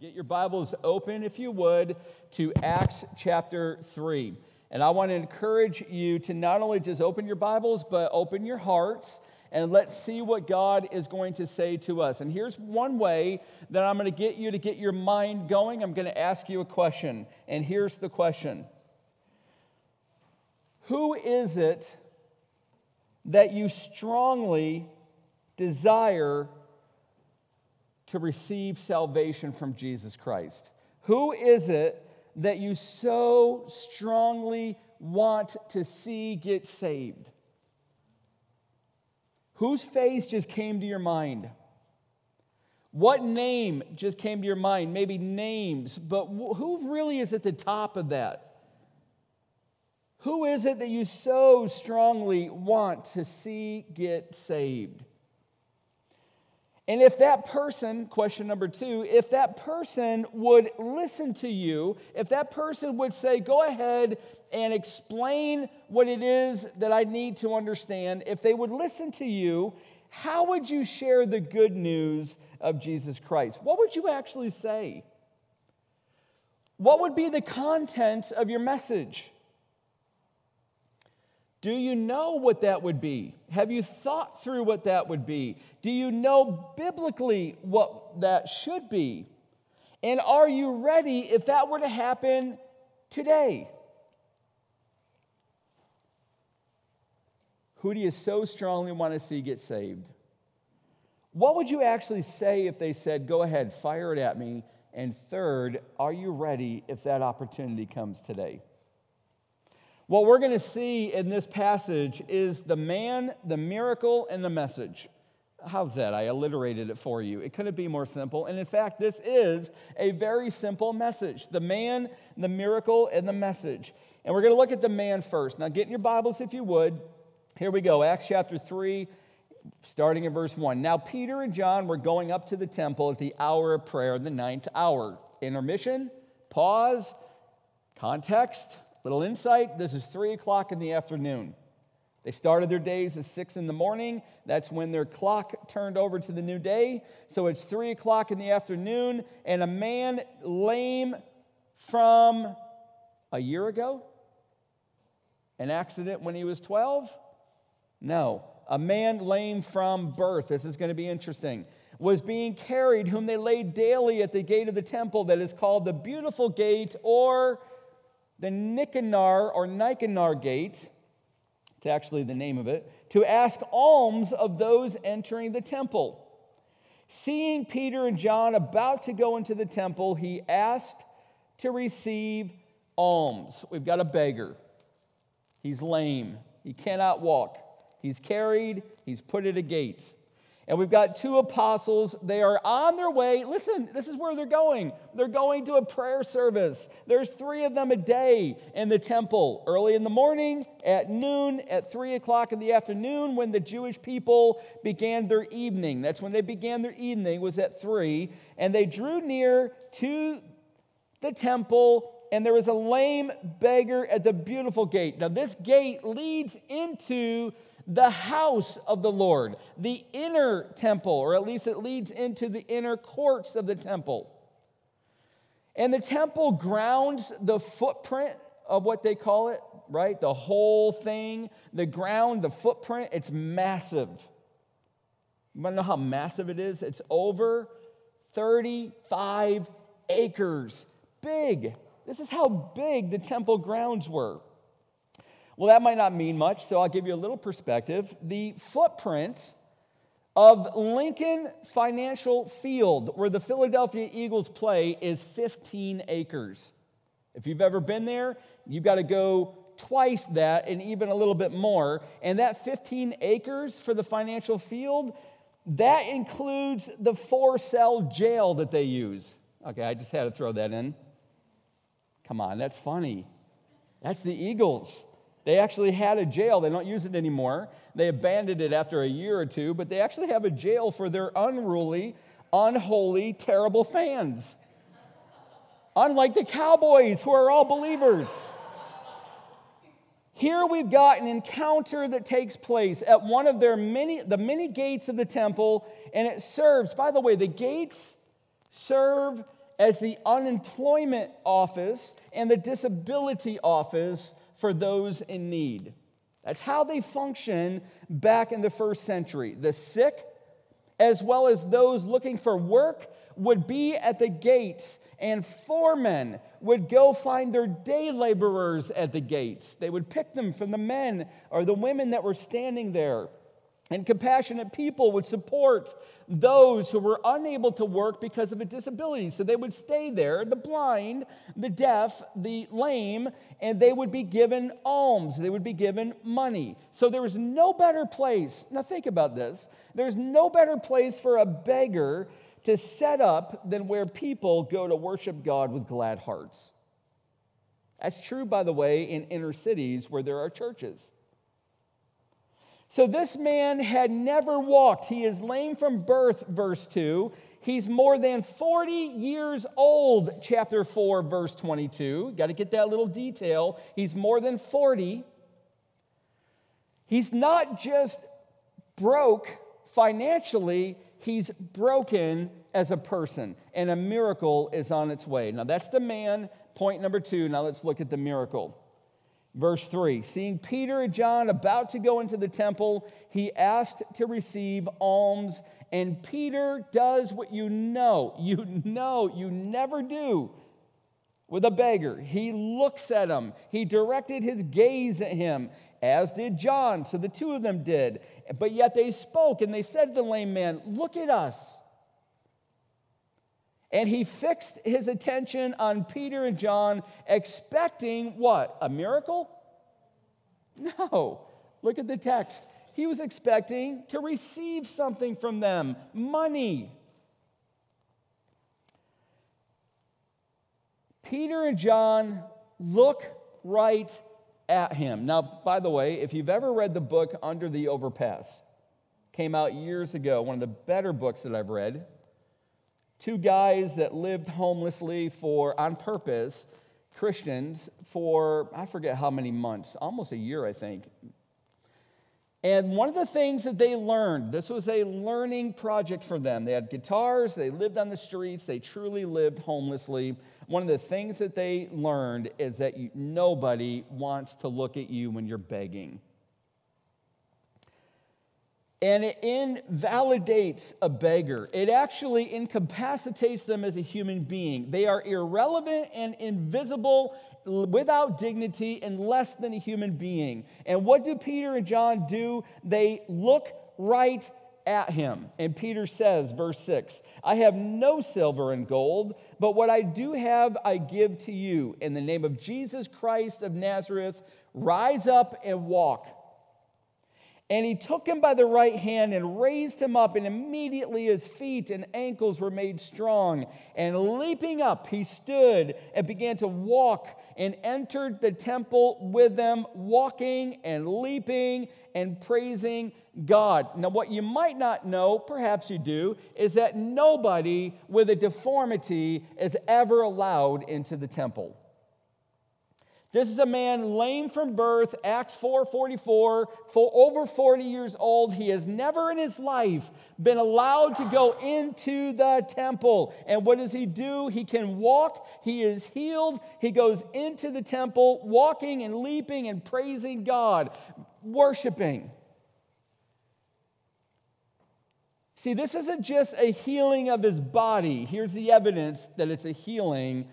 Get your Bibles open, if you would, to Acts chapter 3. And I want to encourage you to not only just open your Bibles, but open your hearts and let's see what God is going to say to us. And here's one way that I'm going to get you to get your mind going. I'm going to ask you a question. And here's the question Who is it that you strongly desire to receive salvation from Jesus Christ? Who is it that you so strongly want to see get saved? Whose face just came to your mind? What name just came to your mind? Maybe names, but who really is at the top of that? Who is it that you so strongly want to see get saved? And if that person, question number two, if that person would listen to you, if that person would say, go ahead and explain what it is that I need to understand, if they would listen to you, how would you share the good news of Jesus Christ? What would you actually say? What would be the content of your message? Do you know what that would be? Have you thought through what that would be? Do you know biblically what that should be? And are you ready if that were to happen today? Who do you so strongly want to see get saved? What would you actually say if they said, Go ahead, fire it at me? And third, are you ready if that opportunity comes today? What we're going to see in this passage is the man, the miracle, and the message. How's that? I alliterated it for you. It couldn't be more simple. And in fact, this is a very simple message the man, the miracle, and the message. And we're going to look at the man first. Now, get in your Bibles if you would. Here we go Acts chapter 3, starting in verse 1. Now, Peter and John were going up to the temple at the hour of prayer, the ninth hour. Intermission, pause, context Little insight this is three o'clock in the afternoon. They started their days at six in the morning. That's when their clock turned over to the new day. So it's three o'clock in the afternoon, and a man lame from a year ago? An accident when he was 12? No. A man lame from birth. This is going to be interesting. Was being carried, whom they laid daily at the gate of the temple that is called the Beautiful Gate or the Nicanor or Nicanor gate, it's actually the name of it, to ask alms of those entering the temple. Seeing Peter and John about to go into the temple, he asked to receive alms. We've got a beggar. He's lame. He cannot walk. He's carried. He's put at a gate. And we've got two apostles. They are on their way. Listen, this is where they're going. They're going to a prayer service. There's three of them a day in the temple early in the morning, at noon, at three o'clock in the afternoon, when the Jewish people began their evening. That's when they began their evening, was at three. And they drew near to the temple and there was a lame beggar at the beautiful gate. Now, this gate leads into the house of the Lord, the inner temple, or at least it leads into the inner courts of the temple. And the temple grounds the footprint of what they call it, right? The whole thing, the ground, the footprint, it's massive. You want to know how massive it is? It's over 35 acres. Big. This is how big the temple grounds were. Well, that might not mean much, so I'll give you a little perspective. The footprint of Lincoln Financial Field, where the Philadelphia Eagles play, is 15 acres. If you've ever been there, you've got to go twice that and even a little bit more. And that 15 acres for the financial field, that includes the four cell jail that they use. Okay, I just had to throw that in. Come on, that's funny. That's the Eagles. They actually had a jail. They don't use it anymore. They abandoned it after a year or two, but they actually have a jail for their unruly, unholy, terrible fans. Unlike the Cowboys, who are all believers. Here we've got an encounter that takes place at one of their many, the many gates of the temple, and it serves, by the way, the gates serve as the unemployment office and the disability office for those in need. That's how they function back in the first century. The sick, as well as those looking for work, would be at the gates, and foremen would go find their day laborers at the gates. They would pick them from the men or the women that were standing there. And compassionate people would support those who were unable to work because of a disability. So they would stay there, the blind, the deaf, the lame, and they would be given alms. They would be given money. So there was no better place. Now think about this. There's no better place for a beggar to set up than where people go to worship God with glad hearts. That's true, by the way, in inner cities where there are churches. So this man had never walked. He is lame from birth, verse 2. He's more than 40 years old, chapter 4, verse 22. Got to get that little detail. He's more than 40. He's not just broke financially, he's broken as a person, and a miracle is on its way. Now, that's the man, point number two. Now, let's look at the miracle. Verse 3 Seeing Peter and John about to go into the temple, he asked to receive alms. And Peter does what you know, you know, you never do with a beggar. He looks at him, he directed his gaze at him, as did John. So the two of them did. But yet they spoke and they said to the lame man, Look at us. And he fixed his attention on Peter and John, expecting what? A miracle? No. Look at the text. He was expecting to receive something from them money. Peter and John look right at him. Now, by the way, if you've ever read the book Under the Overpass, came out years ago, one of the better books that I've read two guys that lived homelessly for, on purpose, Christians, for I forget how many months, almost a year, I think. And one of the things that they learned, this was a learning project for them. They had guitars, they lived on the streets, they truly lived homelessly. One of the things that they learned is that you, nobody wants to look at you when you're begging and it invalidates a beggar. It actually incapacitates them as a human being. They are irrelevant and invisible, without dignity, and less than a human being. And what do Peter and John do? They look right at him. And Peter says, verse 6, I have no silver and gold, but what I do have I give to you. In the name of Jesus Christ of Nazareth, rise up and walk. And he took him by the right hand and raised him up, and immediately his feet and ankles were made strong. And leaping up, he stood and began to walk and entered the temple with them, walking and leaping and praising God. Now, what you might not know, perhaps you do, is that nobody with a deformity is ever allowed into the temple. This is a man lame from birth, Acts 4:44, for over 40 years old. He has never in his life been allowed to go into the temple. And what does he do? He can walk, he is healed, he goes into the temple, walking and leaping and praising God, worshiping. See, this isn't just a healing of his body. Here's the evidence that it's a healing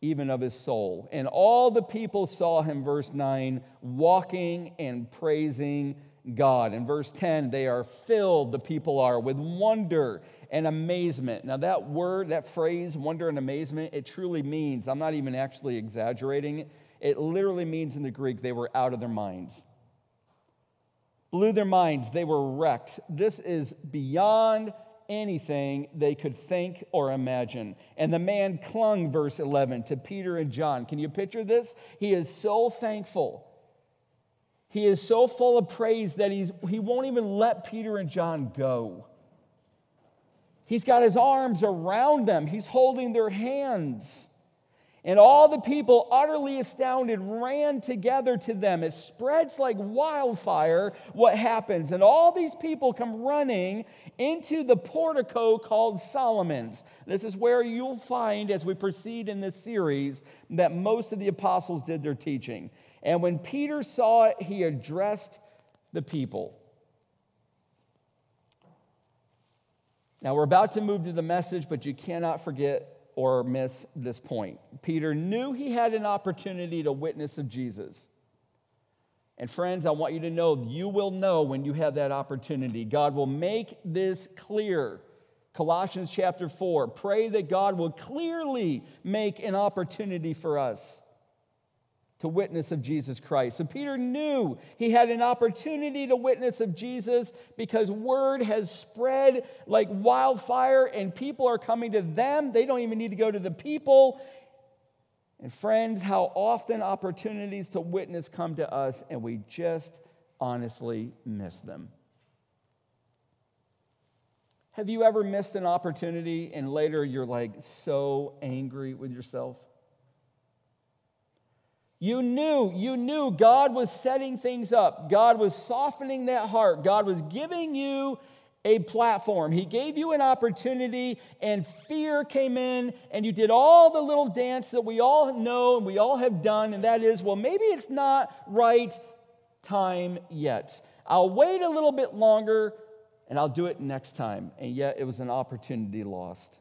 even of his soul. And all the people saw him, verse 9, walking and praising God. In verse 10, they are filled, the people are, with wonder and amazement. Now, that word, that phrase, wonder and amazement, it truly means, I'm not even actually exaggerating it, it literally means in the Greek they were out of their minds. Blew their minds, they were wrecked. This is beyond anything they could think or imagine. And the man clung, verse 11, to Peter and John. Can you picture this? He is so thankful. He is so full of praise that he's, he won't even let Peter and John go. He's got his arms around them, he's holding their hands. And all the people, utterly astounded, ran together to them. It spreads like wildfire what happens. And all these people come running into the portico called Solomon's. This is where you'll find, as we proceed in this series, that most of the apostles did their teaching. And when Peter saw it, he addressed the people. Now, we're about to move to the message, but you cannot forget or miss this point. Peter knew he had an opportunity to witness of Jesus. And friends, I want you to know you will know when you have that opportunity. God will make this clear. Colossians chapter 4 pray that God will clearly make an opportunity for us to witness of Jesus Christ. So Peter knew he had an opportunity to witness of Jesus because word has spread like wildfire and people are coming to them. They don't even need to go to the people. And friends, how often opportunities to witness come to us and we just honestly miss them. Have you ever missed an opportunity and later you're like so angry with yourself? You knew, you knew God was setting things up. God was softening that heart. God was giving you a platform. He gave you an opportunity, and fear came in, and you did all the little dance that we all know and we all have done, and that is, well, maybe it's not right time yet. I'll wait a little bit longer and I'll do it next time. And yet it was an opportunity lost.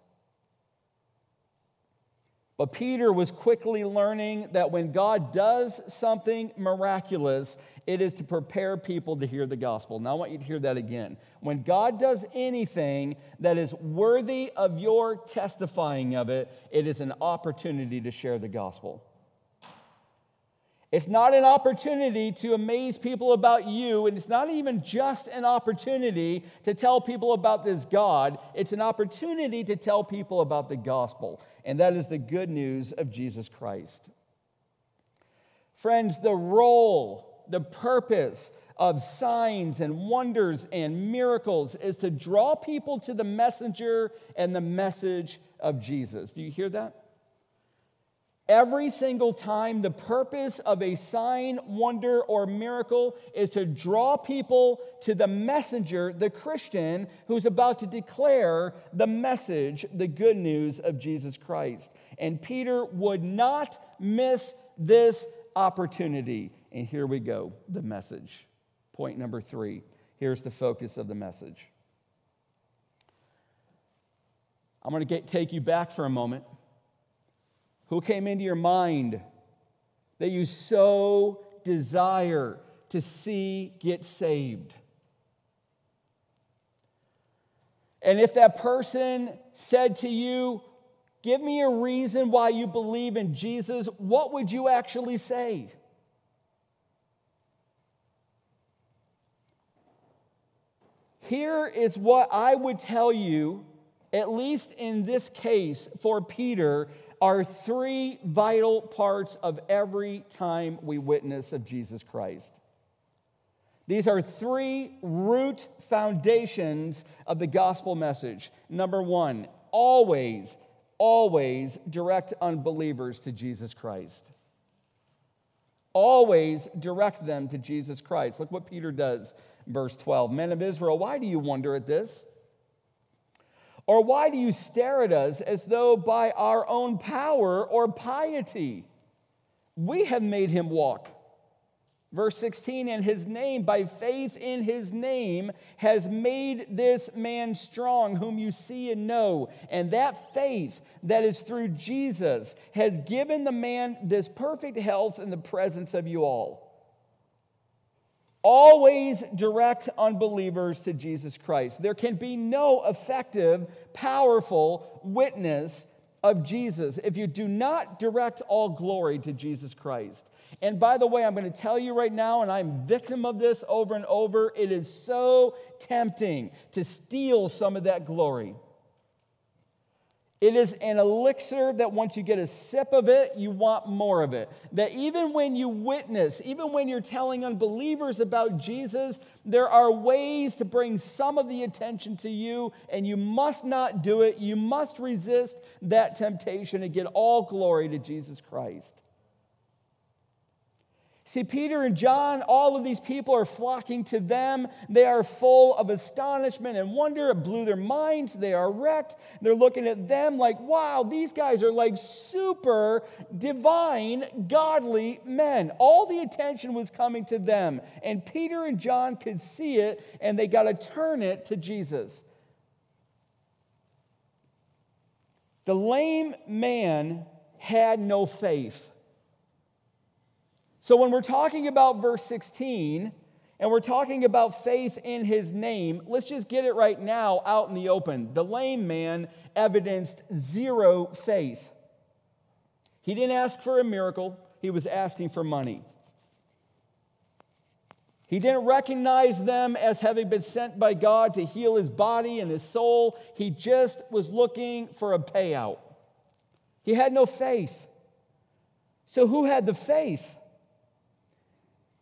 But Peter was quickly learning that when God does something miraculous, it is to prepare people to hear the gospel. Now, I want you to hear that again. When God does anything that is worthy of your testifying of it, it is an opportunity to share the gospel. It's not an opportunity to amaze people about you, and it's not even just an opportunity to tell people about this God. It's an opportunity to tell people about the gospel, and that is the good news of Jesus Christ. Friends, the role, the purpose of signs and wonders and miracles is to draw people to the messenger and the message of Jesus. Do you hear that? Every single time, the purpose of a sign, wonder, or miracle is to draw people to the messenger, the Christian, who's about to declare the message, the good news of Jesus Christ. And Peter would not miss this opportunity. And here we go the message. Point number three. Here's the focus of the message. I'm going to take you back for a moment who came into your mind that you so desire to see get saved? And if that person said to you, Give me a reason why you believe in Jesus, what would you actually say? Here is what I would tell you, at least in this case for Peter, are three vital parts of every time we witness of Jesus Christ. These are three root foundations of the gospel message. Number one, always, always direct unbelievers to Jesus Christ. Always direct them to Jesus Christ. Look what Peter does, verse 12. Men of Israel, why do you wonder at this? Or why do you stare at us as though by our own power or piety we have made him walk? Verse 16, and his name, by faith in his name, has made this man strong, whom you see and know. And that faith that is through Jesus has given the man this perfect health in the presence of you all. Always direct unbelievers to Jesus Christ. There can be no effective, powerful witness of Jesus if you do not direct all glory to Jesus Christ. And by the way, I'm going to tell you right now, and I'm victim of this over and over, it is so tempting to steal some of that glory. It is an elixir that once you get a sip of it, you want more of it. That even when you witness, even when you're telling unbelievers about Jesus, there are ways to bring some of the attention to you, and you must not do it. You must resist that temptation and get all glory to Jesus Christ. See, Peter and John, all of these people are flocking to them. They are full of astonishment and wonder. It blew their minds. They are wrecked. They're looking at them like, wow, these guys are like super divine, godly men. All the attention was coming to them. And Peter and John could see it, and they got to turn it to Jesus. The lame man had no faith. So when we're talking about verse 16 and we're talking about faith in his name, let's just get it right now out in the open. The lame man evidenced zero faith. He didn't ask for a miracle, he was asking for money. He didn't recognize them as having been sent by God to heal his body and his soul. He just was looking for a payout. He had no faith. So, who had the faith?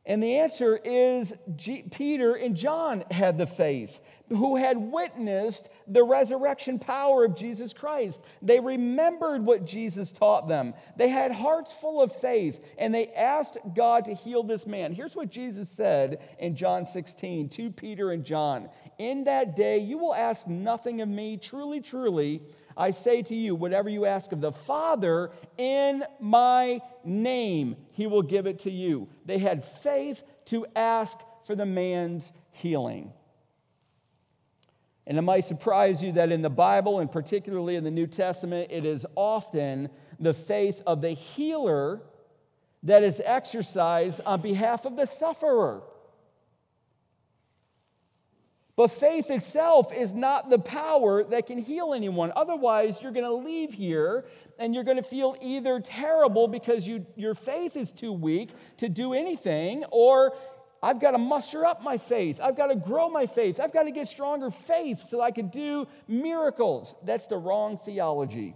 And the answer is G- Peter and John had the faith, who had witnessed the resurrection power of Jesus Christ. They remembered what Jesus taught them. They had hearts full of faith, and they asked God to heal this man. Here's what Jesus said in John 16 to Peter and John In that day, you will ask nothing of me. Truly, truly, I say to you, whatever you ask of the Father in my name, he will give it to you. They had faith to ask for the man's healing. And it might surprise you that in the Bible, and particularly in the New Testament, it is often the faith of the healer that is exercised on behalf of the sufferer. But faith itself is not the power that can heal anyone. Otherwise, you're going to leave here and you're going to feel either terrible because you, your faith is too weak to do anything, or I've got to muster up my faith. I've got to grow my faith. I've got to get stronger faith so I can do miracles. That's the wrong theology.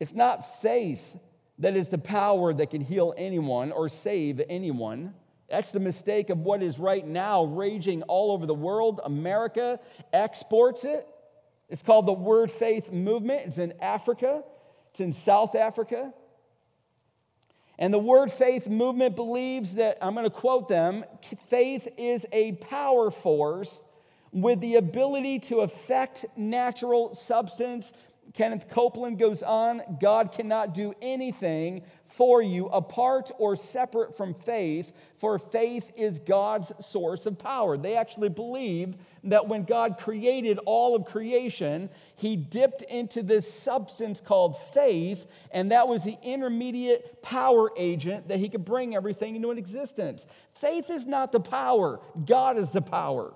It's not faith that is the power that can heal anyone or save anyone. That's the mistake of what is right now raging all over the world. America exports it. It's called the Word Faith Movement. It's in Africa, it's in South Africa. And the Word Faith Movement believes that, I'm going to quote them faith is a power force with the ability to affect natural substance. Kenneth Copeland goes on God cannot do anything for you apart or separate from faith, for faith is God's source of power. They actually believe that when God created all of creation, he dipped into this substance called faith, and that was the intermediate power agent that he could bring everything into existence. Faith is not the power, God is the power.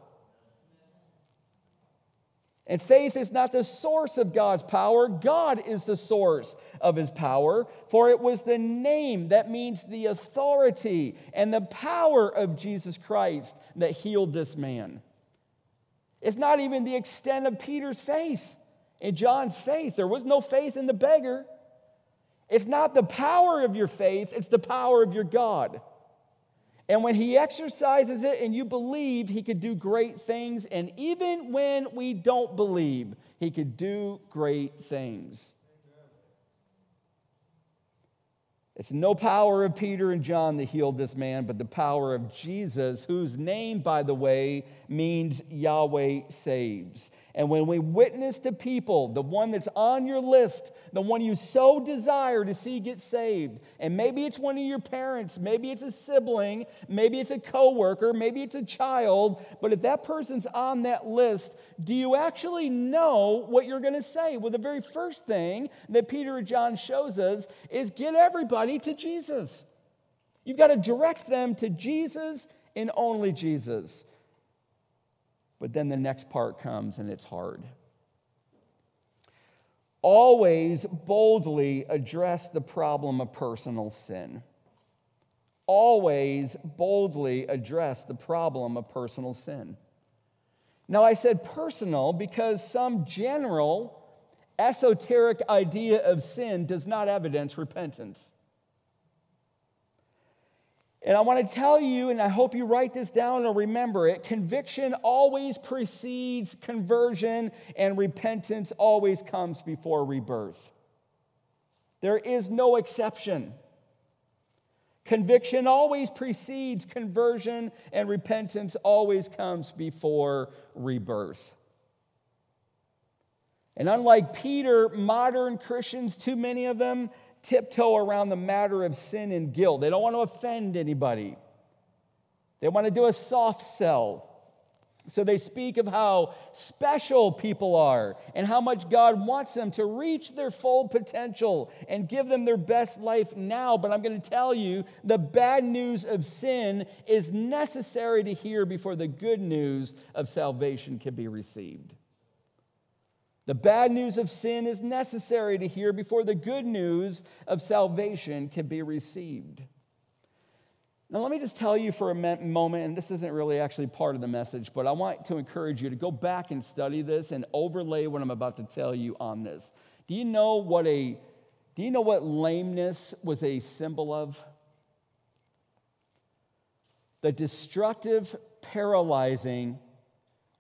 And faith is not the source of God's power, God is the source of his power. For it was the name, that means the authority and the power of Jesus Christ that healed this man. It's not even the extent of Peter's faith, in John's faith. There was no faith in the beggar. It's not the power of your faith, it's the power of your God. And when he exercises it and you believe, he could do great things. And even when we don't believe, he could do great things. It's no power of Peter and John that healed this man, but the power of Jesus, whose name, by the way, means Yahweh saves. And when we witness to people, the one that's on your list, the one you so desire to see get saved, and maybe it's one of your parents, maybe it's a sibling, maybe it's a coworker, maybe it's a child, but if that person's on that list, do you actually know what you're going to say? Well, the very first thing that Peter and John shows us is get everybody to Jesus. You've got to direct them to Jesus and only Jesus. But then the next part comes and it's hard. Always boldly address the problem of personal sin. Always boldly address the problem of personal sin. Now, I said personal because some general esoteric idea of sin does not evidence repentance. And I want to tell you, and I hope you write this down or remember it conviction always precedes conversion, and repentance always comes before rebirth. There is no exception. Conviction always precedes conversion, and repentance always comes before rebirth. And unlike Peter, modern Christians, too many of them, tiptoe around the matter of sin and guilt. They don't want to offend anybody, they want to do a soft sell. So they speak of how special people are and how much God wants them to reach their full potential and give them their best life now. But I'm going to tell you the bad news of sin is necessary to hear before the good news of salvation can be received. The bad news of sin is necessary to hear before the good news of salvation can be received. Now, let me just tell you for a moment, and this isn't really actually part of the message, but I want to encourage you to go back and study this and overlay what I'm about to tell you on this. Do you know what a do you know what lameness was a symbol of? The destructive, paralyzing,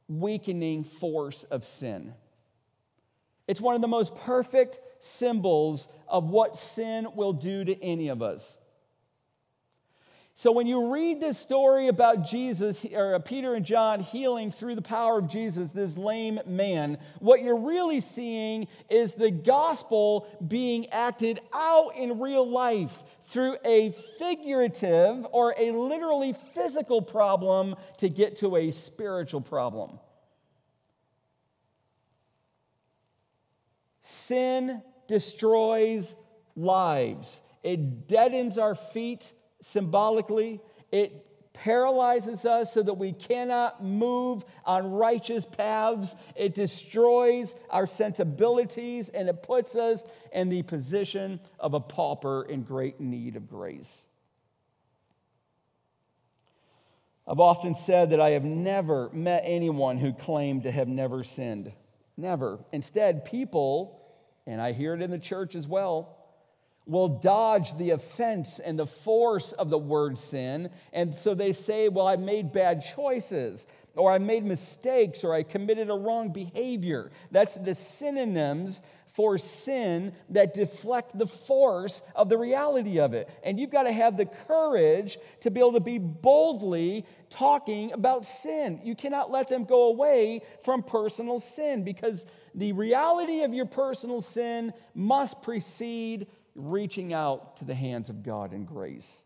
weakening force of sin. It's one of the most perfect symbols of what sin will do to any of us. So when you read this story about Jesus, or uh, Peter and John healing through the power of Jesus, this lame man, what you're really seeing is the gospel being acted out in real life through a figurative or a literally physical problem to get to a spiritual problem. Sin destroys lives. It deadens our feet symbolically. It paralyzes us so that we cannot move on righteous paths. It destroys our sensibilities and it puts us in the position of a pauper in great need of grace. I've often said that I have never met anyone who claimed to have never sinned. Never. Instead, people and I hear it in the church as well, will dodge the offense and the force of the word sin. And so they say, Well, I made bad choices, or I made mistakes, or I committed a wrong behavior. That's the synonyms for sin that deflect the force of the reality of it. And you've got to have the courage to be able to be boldly talking about sin. You cannot let them go away from personal sin because the reality of your personal sin must precede reaching out to the hands of God in grace.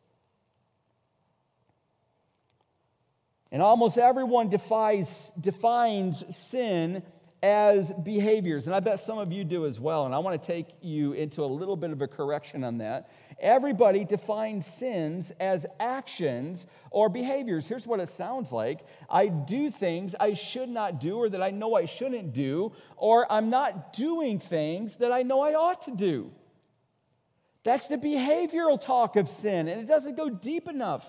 And almost everyone defies, defines sin as behaviors. And I bet some of you do as well. And I want to take you into a little bit of a correction on that. Everybody defines sins as actions or behaviors. Here's what it sounds like I do things I should not do or that I know I shouldn't do, or I'm not doing things that I know I ought to do. That's the behavioral talk of sin, and it doesn't go deep enough.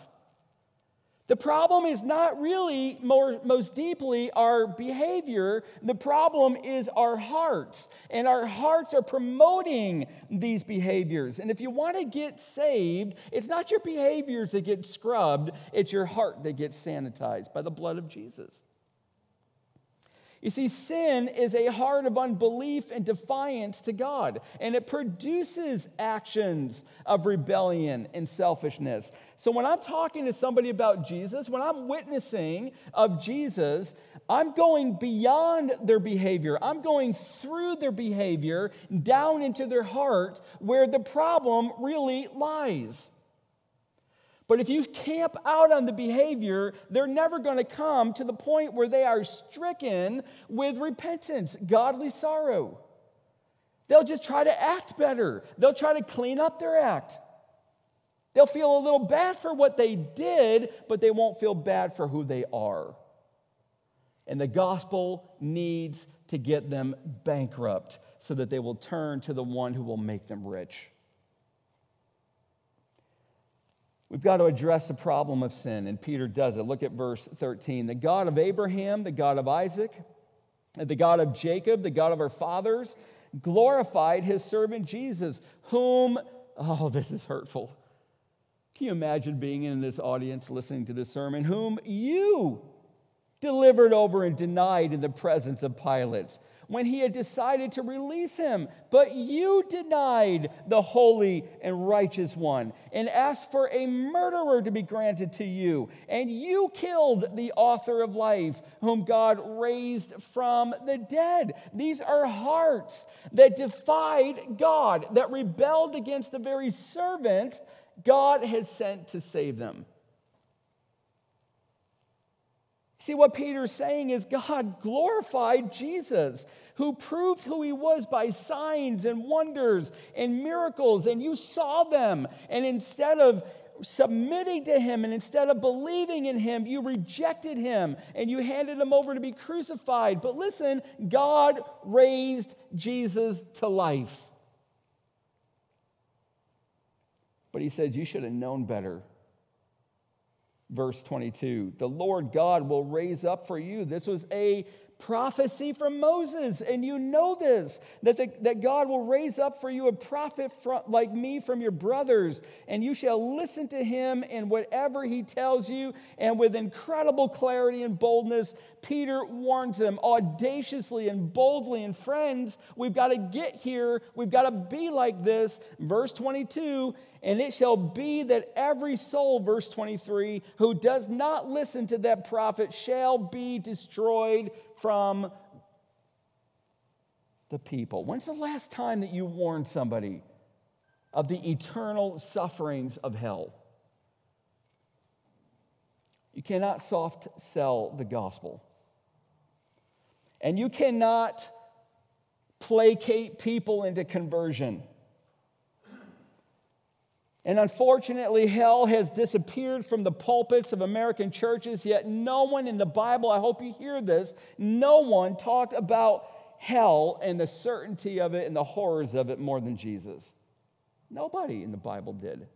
The problem is not really more, most deeply our behavior. The problem is our hearts. And our hearts are promoting these behaviors. And if you want to get saved, it's not your behaviors that get scrubbed, it's your heart that gets sanitized by the blood of Jesus. You see, sin is a heart of unbelief and defiance to God, and it produces actions of rebellion and selfishness. So, when I'm talking to somebody about Jesus, when I'm witnessing of Jesus, I'm going beyond their behavior. I'm going through their behavior down into their heart where the problem really lies. But if you camp out on the behavior, they're never going to come to the point where they are stricken with repentance, godly sorrow. They'll just try to act better, they'll try to clean up their act. They'll feel a little bad for what they did, but they won't feel bad for who they are. And the gospel needs to get them bankrupt so that they will turn to the one who will make them rich. We've got to address the problem of sin, and Peter does it. Look at verse 13. The God of Abraham, the God of Isaac, the God of Jacob, the God of our fathers, glorified his servant Jesus, whom, oh, this is hurtful. Can you imagine being in this audience listening to this sermon? Whom you delivered over and denied in the presence of Pilate when he had decided to release him. But you denied the holy and righteous one and asked for a murderer to be granted to you. And you killed the author of life, whom God raised from the dead. These are hearts that defied God, that rebelled against the very servant God has sent to save them. See, what Peter's saying is God glorified Jesus, who proved who he was by signs and wonders and miracles, and you saw them. And instead of submitting to him and instead of believing in him, you rejected him and you handed him over to be crucified. But listen, God raised Jesus to life. But he says, You should have known better verse 22. The Lord God will raise up for you. This was a prophecy from Moses, and you know this that, the, that God will raise up for you a prophet from, like me from your brothers, and you shall listen to him in whatever he tells you. And with incredible clarity and boldness, Peter warns them audaciously and boldly. And friends, we've got to get here, we've got to be like this. Verse 22 and it shall be that every soul, verse 23, who does not listen to that prophet shall be destroyed from the people. When's the last time that you warned somebody of the eternal sufferings of hell? You cannot soft sell the gospel. And you cannot placate people into conversion. And unfortunately, hell has disappeared from the pulpits of American churches, yet no one in the Bible, I hope you hear this, no one talked about hell and the certainty of it and the horrors of it more than Jesus. Nobody in the Bible did.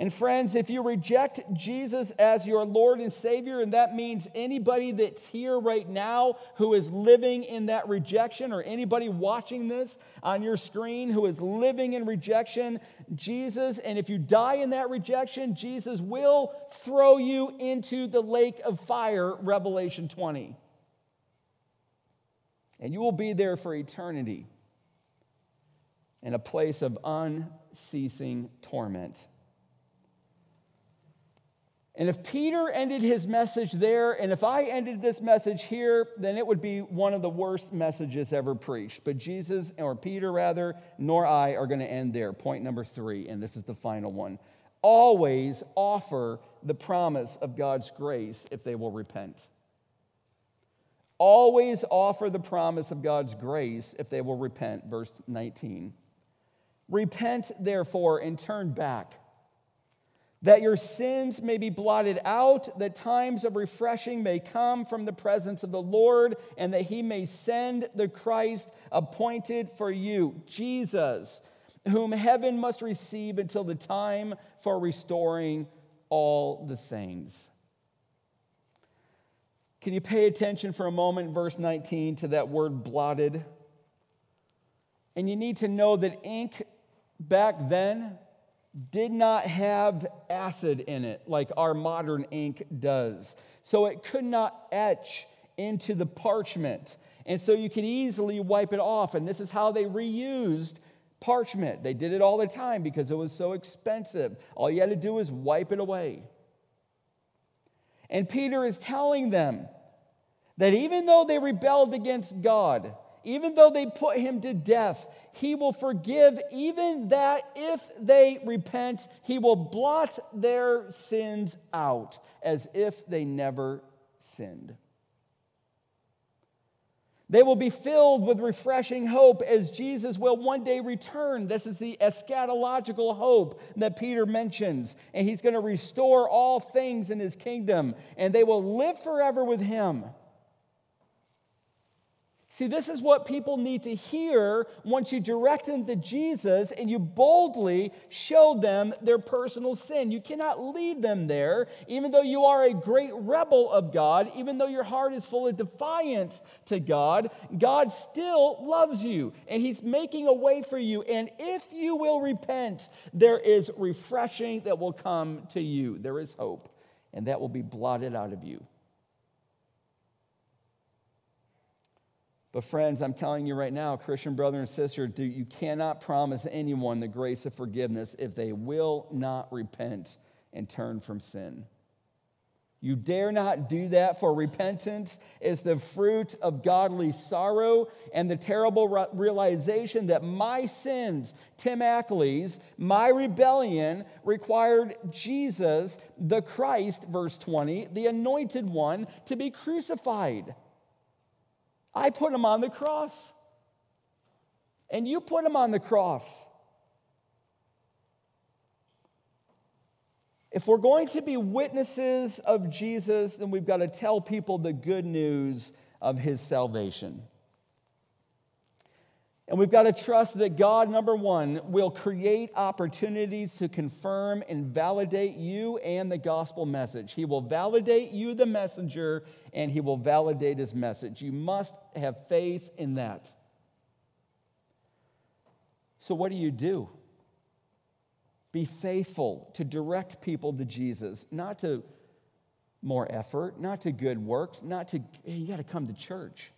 And friends, if you reject Jesus as your Lord and Savior, and that means anybody that's here right now who is living in that rejection, or anybody watching this on your screen who is living in rejection, Jesus, and if you die in that rejection, Jesus will throw you into the lake of fire, Revelation 20. And you will be there for eternity in a place of unceasing torment. And if Peter ended his message there, and if I ended this message here, then it would be one of the worst messages ever preached. But Jesus, or Peter rather, nor I are going to end there. Point number three, and this is the final one. Always offer the promise of God's grace if they will repent. Always offer the promise of God's grace if they will repent. Verse 19. Repent, therefore, and turn back that your sins may be blotted out, that times of refreshing may come from the presence of the Lord, and that he may send the Christ appointed for you, Jesus, whom heaven must receive until the time for restoring all the things. Can you pay attention for a moment, verse 19, to that word blotted? And you need to know that ink back then did not have acid in it like our modern ink does. So it could not etch into the parchment. And so you can easily wipe it off. And this is how they reused parchment. They did it all the time because it was so expensive. All you had to do was wipe it away. And Peter is telling them that even though they rebelled against God, even though they put him to death, he will forgive even that if they repent, he will blot their sins out as if they never sinned. They will be filled with refreshing hope as Jesus will one day return. This is the eschatological hope that Peter mentions. And he's going to restore all things in his kingdom, and they will live forever with him. See, this is what people need to hear once you direct them to Jesus and you boldly show them their personal sin. You cannot leave them there, even though you are a great rebel of God, even though your heart is full of defiance to God. God still loves you and He's making a way for you. And if you will repent, there is refreshing that will come to you. There is hope, and that will be blotted out of you. But, friends, I'm telling you right now, Christian brother and sister, you cannot promise anyone the grace of forgiveness if they will not repent and turn from sin. You dare not do that, for repentance is the fruit of godly sorrow and the terrible realization that my sins, Tim Ackley's, my rebellion required Jesus, the Christ, verse 20, the anointed one, to be crucified. I put him on the cross. And you put him on the cross. If we're going to be witnesses of Jesus, then we've got to tell people the good news of his salvation. And we've got to trust that God, number one, will create opportunities to confirm and validate you and the gospel message. He will validate you, the messenger, and he will validate his message. You must have faith in that. So, what do you do? Be faithful to direct people to Jesus, not to more effort, not to good works, not to, hey, you got to come to church.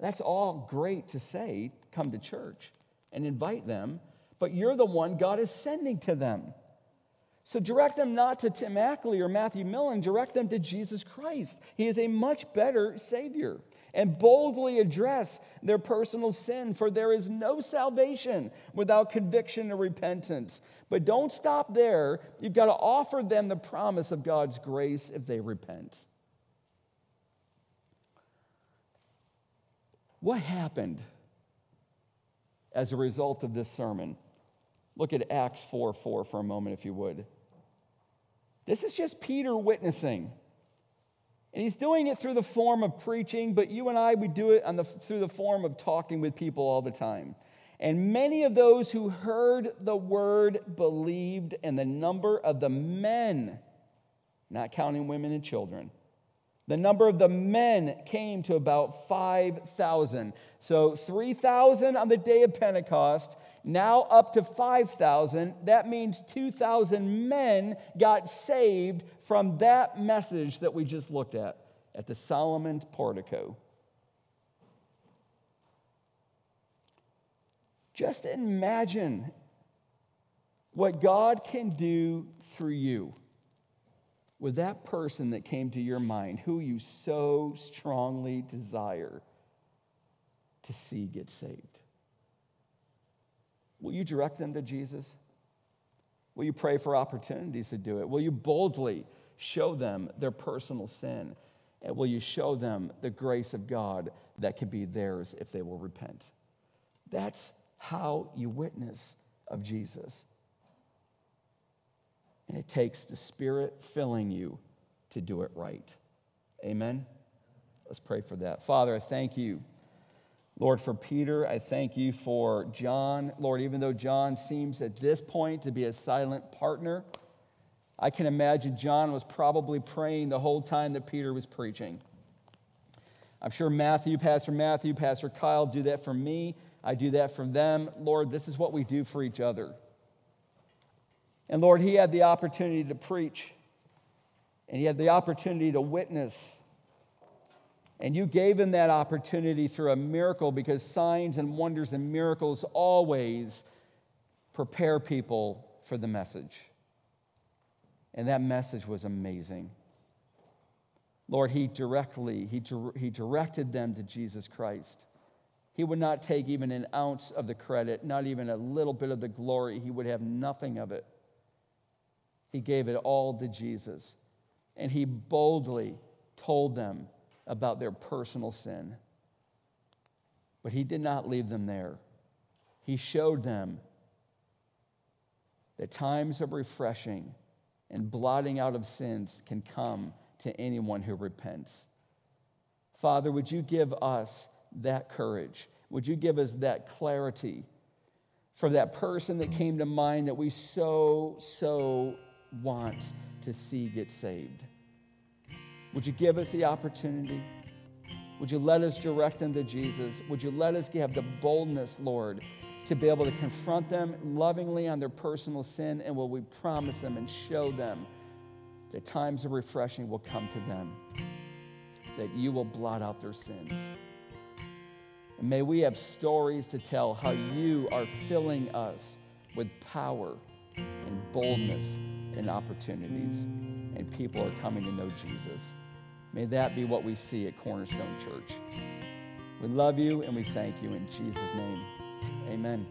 That's all great to say, come to church and invite them, but you're the one God is sending to them. So direct them not to Tim Ackley or Matthew Millen, direct them to Jesus Christ. He is a much better Savior. And boldly address their personal sin, for there is no salvation without conviction or repentance. But don't stop there. You've got to offer them the promise of God's grace if they repent. What happened as a result of this sermon? Look at Acts 4 4 for a moment, if you would. This is just Peter witnessing. And he's doing it through the form of preaching, but you and I, we do it the, through the form of talking with people all the time. And many of those who heard the word believed, and the number of the men, not counting women and children, the number of the men came to about 5,000. So 3,000 on the day of Pentecost, now up to 5,000. That means 2,000 men got saved from that message that we just looked at at the Solomon's portico. Just imagine what God can do through you with that person that came to your mind who you so strongly desire to see get saved? Will you direct them to Jesus? Will you pray for opportunities to do it? Will you boldly show them their personal sin? And will you show them the grace of God that can be theirs if they will repent? That's how you witness of Jesus. And it takes the Spirit filling you to do it right. Amen? Let's pray for that. Father, I thank you. Lord, for Peter, I thank you for John. Lord, even though John seems at this point to be a silent partner, I can imagine John was probably praying the whole time that Peter was preaching. I'm sure Matthew, Pastor Matthew, Pastor Kyle do that for me. I do that for them. Lord, this is what we do for each other. And Lord, he had the opportunity to preach, and he had the opportunity to witness. And you gave him that opportunity through a miracle because signs and wonders and miracles always prepare people for the message. And that message was amazing. Lord, he directly, he, he directed them to Jesus Christ. He would not take even an ounce of the credit, not even a little bit of the glory. He would have nothing of it. He gave it all to Jesus. And he boldly told them about their personal sin. But he did not leave them there. He showed them that times of refreshing and blotting out of sins can come to anyone who repents. Father, would you give us that courage? Would you give us that clarity for that person that came to mind that we so, so want to see get saved? Would you give us the opportunity? Would you let us direct them to Jesus? Would you let us have the boldness, Lord, to be able to confront them lovingly on their personal sin? And will we promise them and show them that times of refreshing will come to them, that you will blot out their sins? And may we have stories to tell how you are filling us with power and boldness and opportunities, and people are coming to know Jesus. May that be what we see at Cornerstone Church. We love you and we thank you in Jesus' name. Amen.